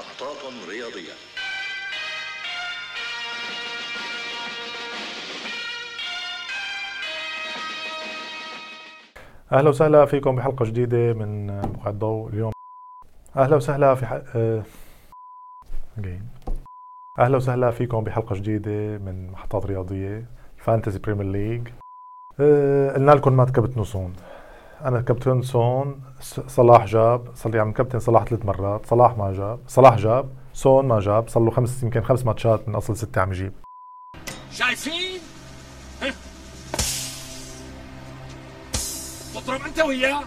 محطات رياضية. أهلا وسهلا فيكم بحلقة جديدة من موقع الضوء اليوم. أهلا وسهلا في ح... آه... أهلا وسهلا فيكم بحلقة جديدة من محطات رياضية Fantasy Premier League. آه... قلنا لكم ما تكبتنوا سون أنا كابتن سون صلاح جاب صار يعني كابتن صلاح ثلاث مرات صلاح ما جاب صلاح جاب سون ما جاب صار له خمس يمكن خمس ماتشات من أصل ستة عم يجيب. شايفين؟ تضرب أنت وياه؟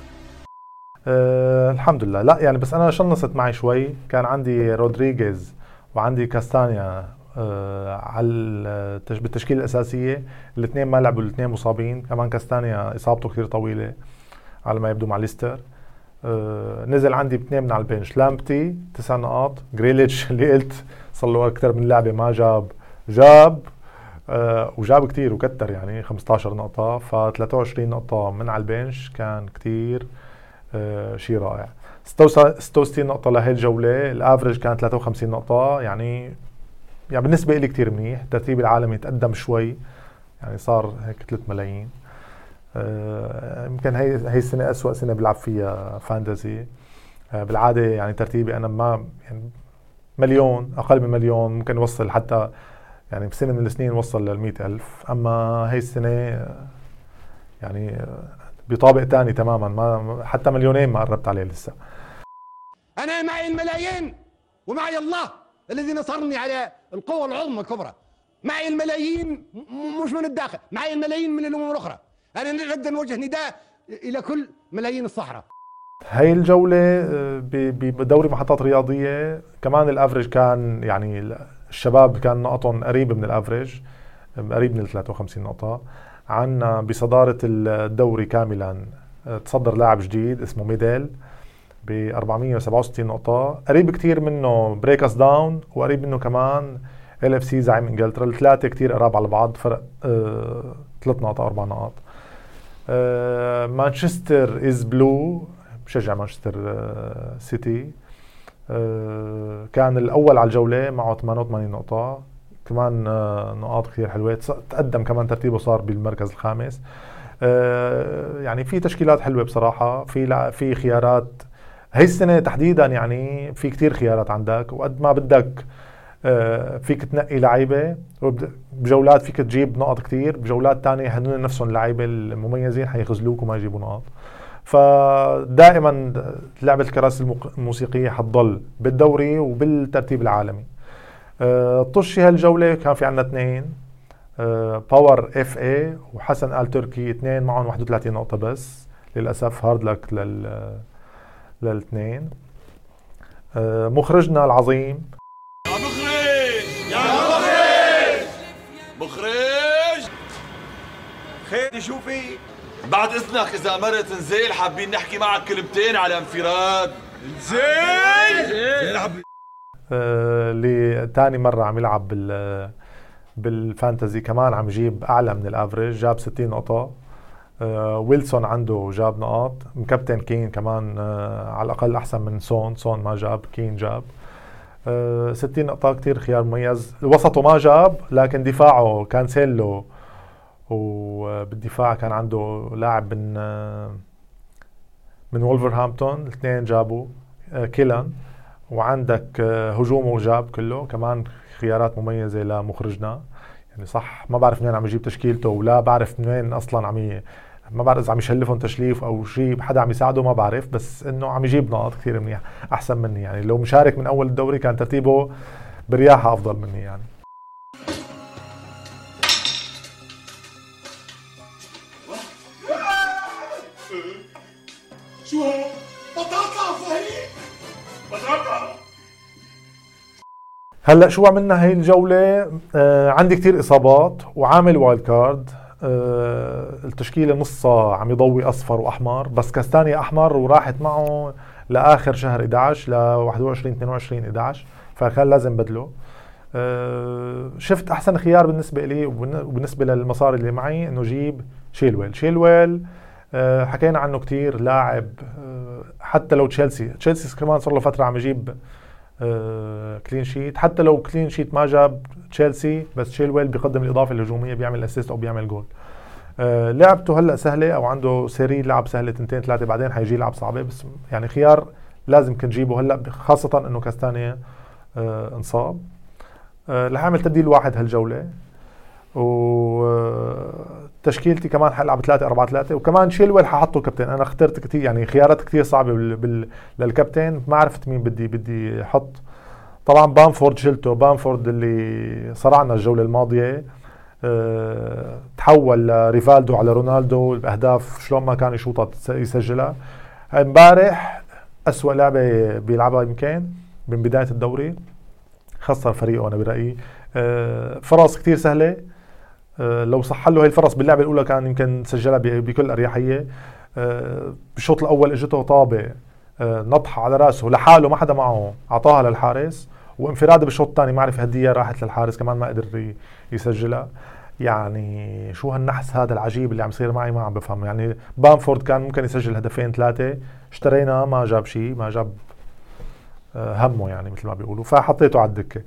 أه الحمد لله. لا يعني بس أنا شنصت معي شوي. كان عندي رودريغيز وعندي كاستانيا أه على التش... بالتشكيلة الأساسية. الاثنين ما لعبوا الاثنين مصابين. كمان كاستانيا إصابته كثير طويلة. على ما يبدو مع ليستر. أه نزل عندي اثنين من على ال bench. لامبتي تسع نقاط. جريليتش اللي قلت صار له أكثر من لعبه ما جاب. جاب أه وجاب كثير وكتر يعني 15 نقطة. ف 23 نقطة من على ال bench كان كثير أه شيء رائع. 66 نقطة لهي الجولة ال average كان 53 نقطة. يعني يعني بالنسبة لي كثير منيح. الترتيب العالمي تقدم شوي. يعني صار هيك 3 ملايين. يمكن هي هي السنة أسوأ سنة بلعب فيها فانتزي. أه بالعادة يعني ترتيبي أنا ما يعني مليون أقل من مليون ممكن يوصل حتى يعني بسنة من السنين وصل لل ألف. أما هي السنة يعني بطابق تاني تماما ما حتى مليونين ما قربت عليه لسه. أنا معي الملايين ومعي الله الذي نصرني على القوة العظمى الكبرى. معي الملايين مش من الداخل معي الملايين من الأمم الأخرى. أنا نريد أن نوجه نداء إلى كل ملايين الصحراء. هاي الجولة ب- بدوري محطات رياضية. كمان ال average كان يعني الشباب كان نقطهم قريب من ال average قريب من ال 53 نقطة. عنا بصدارة الدوري كاملا تصدر لاعب جديد اسمه ميديل ب 467 نقطة. قريب كتير منه Break Us Down وقريب منه كمان LFC زعيم إنجلترا. الثلاثة كتير قراب على بعض فرق آه ثلاث نقاط أو أربع نقاط. آه Manchester is Blue بشجع مانشستر سيتي آه كان الأول على الجولة معه 88 نقطة. كمان آه نقاط كثير حلوة. تقدم كمان ترتيبه صار بالمركز الخامس. يعني في تشكيلات حلوة بصراحة. في في خيارات. هي السنة تحديدا يعني في كثير خيارات عندك. وقد ما بدك فيك تنقي لعيبة بجولات فيك تجيب نقط كثير بجولات تانية هدول نفسهم اللعيبه المميزين حيخذلوك وما يجيبوا نقط. فدائما لعبة الكراسي الموسيقية حتضل بالدوري وبالترتيب العالمي. طشي هالجولة كان في عندنا اثنين باور اف اي وحسن آل تركي اثنين معهم 31 نقطة بس للأسف هارد لك لل للأثنين. مخرجنا العظيم خير شو في؟ بعد إذنك إذا مرت نزيل حابين نحكي معك كلمتين على انفراد. يلعب. اللي تاني مرة عم يلعب بال بال Fantasy كمان عم يجيب أعلى من ال average جاب 60 نقطة. آه ويلسون عنده جاب نقاط. مكابتن كين كمان آه على الأقل أحسن من سون. سون ما جاب كين جاب. آه 60 نقطة كتير خيار مميز. وسطه ما جاب لكن دفاعه كانسيلو وبالدفاع كان عنده لاعب من من وولفرهامبتون الاثنين جابوا clean. وعندك هجومه جاب كله. كمان خيارات مميزة لمخرجنا. يعني صح ما بعرف منين عم يجيب تشكيلته ولا بعرف منين أصلا عم ي... ما بعرف إذا عم يشلفهم تشليف أو شيء حدا عم يساعده ما بعرف. بس إنه عم يجيب نقاط كثير منيح أحسن مني يعني. لو مشارك من أول الدوري كان ترتيبه برياحه أفضل مني يعني. هلأ شو عملنا هي الجولة؟ آه عندي كتير إصابات وعامل wild card. آه التشكيلة نصها عم يضوي أصفر وأحمر بس كاستانيا أحمر وراحت معه لآخر شهر 11 ل 21 22 11 فكان لازم بدله. آه شفت أحسن خيار بالنسبة لي وبالنسبة للمصاري اللي معي إنه جيب شيلويل. شيلويل آه حكينا عنه كتير لاعب آه حتى لو تشيلسي. تشيلسي كمان صار له فترة عم يجيب clean sheet حتى لو clean sheet ما جاب تشيلسي بس تشيلويل بيقدم الإضافة الهجومية بيعمل assist أو بيعمل جول آه لعبته هلأ سهلة أو عنده series لعب سهلة تنتين ثلاثة بعدين حيجي لعب صعبة. بس يعني خيار لازم كان تجيبه هلأ خاصة إنه كاستانيا آه انصاب. آه رح اعمل تبديل واحد هالجولة. وتشكيلتي كمان حلعب 3 4 3 وكمان شيلويل ححطه كابتن. أنا اخترت كثير يعني خيارات كثير صعبة بال... بال... للكابتن. ما عرفت مين بدي بدي أحط طبعا بامفورد شلته. بامفورد اللي صرعنا الجولة الماضية أه... تحول لريفالدو على رونالدو. الأهداف شلون ما كان يشوطها يسجلها. امبارح أسوأ لعبة بيلعبها يمكن من بداية الدوري. خسر فريقه أنا برأيي. أه... فرص كثير سهلة. لو صح له هي الفرص باللعبة الأولى كان يمكن سجلها بكل أريحية. آه، بالشوط الأول إجته طابة آه، نطحه على رأسه لحاله ما حدا معه أعطاها للحارس. وانفرادة بالشوط الثاني ما عرف هديه راحت للحارس كمان ما قدر يسجلها. يعني شو هالنحس هذا العجيب اللي عم يصير معي ما عم بفهم يعني بامفورد كان ممكن يسجل هدفين ثلاثة اشترينا ما جاب شيء ما جاب همه يعني مثل ما بيقولوا. فحطيته على الدكة.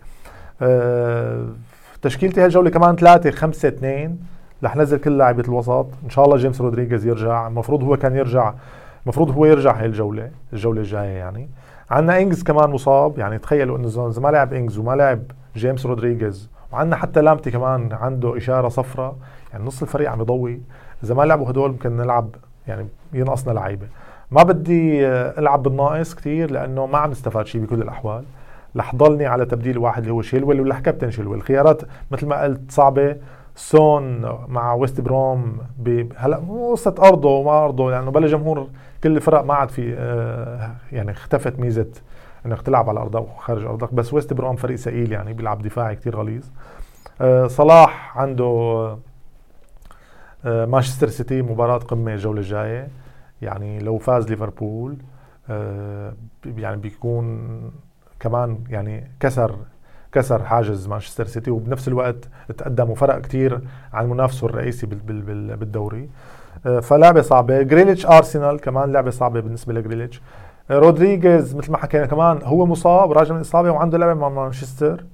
تشكيلتي هالجوله كمان ثلاثة خمسة اثنين رح نزل كل لاعبة الوسط. إن شاء الله جيمس رودريغيز يرجع. المفروض هو كان يرجع المفروض هو يرجع هاي الجولة الجولة الجاية يعني. عندنا إنجز كمان مصاب يعني تخيلوا إنه إذا ما لعب إنجز وما لعب جيمس رودريغيز وعندنا حتى لامبتي كمان عنده إشارة صفراء يعني نص الفريق عم يضوي. إذا ما لعبوا هدول ممكن نلعب يعني ينقصنا لعيبة. ما بدي ألعب بالناقص كثير لأنه ما عم نستفاد شيء بكل الأحوال. رح ضلني على تبديل واحد اللي هو شيلويل ولا كابتن شيلويل. الخيارات مثل ما قلت صعبة. سون مع ويست بروم هلا قصة أرضه وما أرضه لأنه يعني بلا جمهور كل الفرق ما عاد في آه، يعني اختفت ميزة انك تلعب على ارضك وخارج أرضك. بس ويست بروم فريق ثقيل يعني بيلعب دفاعي كتير غليظ. آه، صلاح عنده آه، مانشستر سيتي مباراة قمة الجولة الجاية. يعني لو فاز ليفربول يعني بيكون كمان يعني كسر كسر حاجز مانشستر سيتي وبنفس الوقت تقدم وفرق كتير عن منافسه الرئيسي بالدوري. آه، فلعبة صعبة. جريليتش ارسنال كمان لعبة صعبة بالنسبة لجريليتش آه، رودريغيز مثل ما حكينا كمان هو مصاب راجع من إصابة وعنده لعبة مع مانشستر.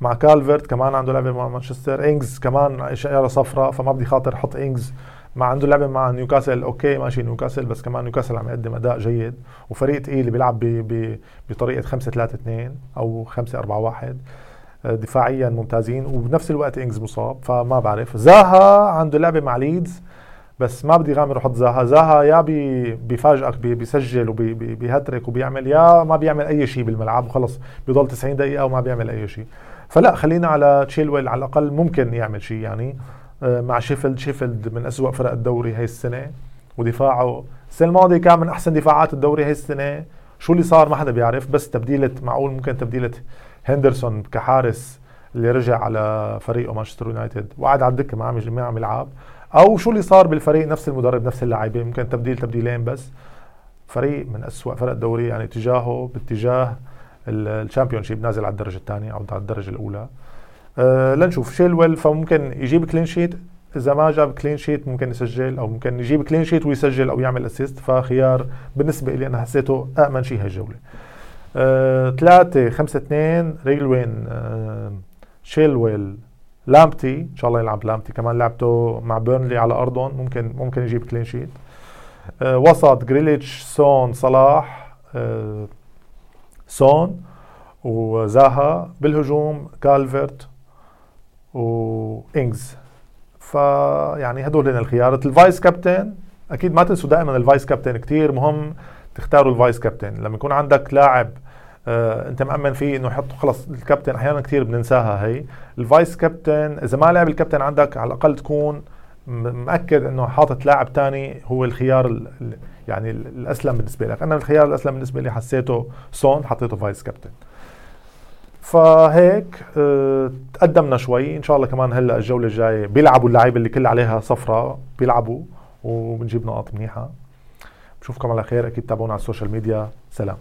مع كالفرت كمان عنده لعبة مع مانشستر. انجز كمان اشاره صفراء فما بدي خاطر أحط انجز ما عنده لعبة مع نيوكاسل okay ماشي نيوكاسل بس كمان نيوكاسل عم يقدم أداء جيد. وفريق ثقيل اللي بيلعب بطريقة 5 3 2 أو 5 4 1 دفاعيا ممتازين. وبنفس الوقت إنجز مصاب فما بعرف. زاها عنده لعبة مع ليدز بس ما بدي غامر وحط زاها. زاها يا بي بيفاجئك بي بيسجل وبيهترك وبيعمل يا ما بيعمل أي شيء بالملعب وخلص بيضل 90 دقيقة وما بيعمل أي شيء فلا خلينا على تشيلويل على الأقل ممكن يعمل شيء يعني. مع شيفيلد. شيفيلد من أسوأ فرق الدوري هاي السنة ودفاعه السنة الماضية كان من أحسن دفاعات الدوري هاي السنة. شو اللي صار ما حدا بيعرف بس تبديلة معقول ممكن تبديلة هندرسون كحارس اللي رجع على فريقه مانشستر يونايتد وقعد على الدكة ما عم ما عم يلعب أو شو اللي صار بالفريق نفس المدرب نفس اللاعبين ممكن تبديل تبديلين بس. فريق من أسوأ فرق الدوري يعني اتجاهه باتجاه ال Championship نازل على الدرجة الثانية أو على الدرجة الأولى. آه لنشوف. شيلويل فممكن يجيب clean sheet إذا ما جاب clean sheet ممكن يسجل أو ممكن يجيب clean sheet ويسجل أو يعمل assist فخيار بالنسبة لي أنا حسيته آمن شيء هالجولة. آه، ثلاثة خمسة اثنين ريلوين آه شيلويل لامبتي إن شاء الله يلعب لامبتي كمان لعبته مع بيرنلي على أرضهم. ممكن ممكن يجيب clean sheet آه وسط جريليتش سون صلاح آه سون وزاها. بالهجوم كالفرت وانجز فيعني هدول هن الخيارات ال vice captain أكيد ما تنسوا دائما ال vice captain كتير مهم تختاروا ال vice captain لما يكون عندك لاعب آه أنت مأمن فيه إنه يحط خلص الكابتن أحيانا كثير بننساها هي. ال vice captain إذا ما لعب الكابتن عندك على الأقل تكون مأكد إنه حاطط لاعب تاني هو الخيار يعني الأسلم بالنسبة لك. أنا الخيار الأسلم بالنسبة لي حسيته سون حطيته vice captain فهيك آه تقدمنا شوي. إن شاء الله كمان هلأ الجولة الجاية بيلعبوا اللعيبة اللي كل عليها صفرة بيلعبوا وبنجيب نقاط منيحة. بشوفكم على خير أكيد تابعونا على السوشيال ميديا. سلام.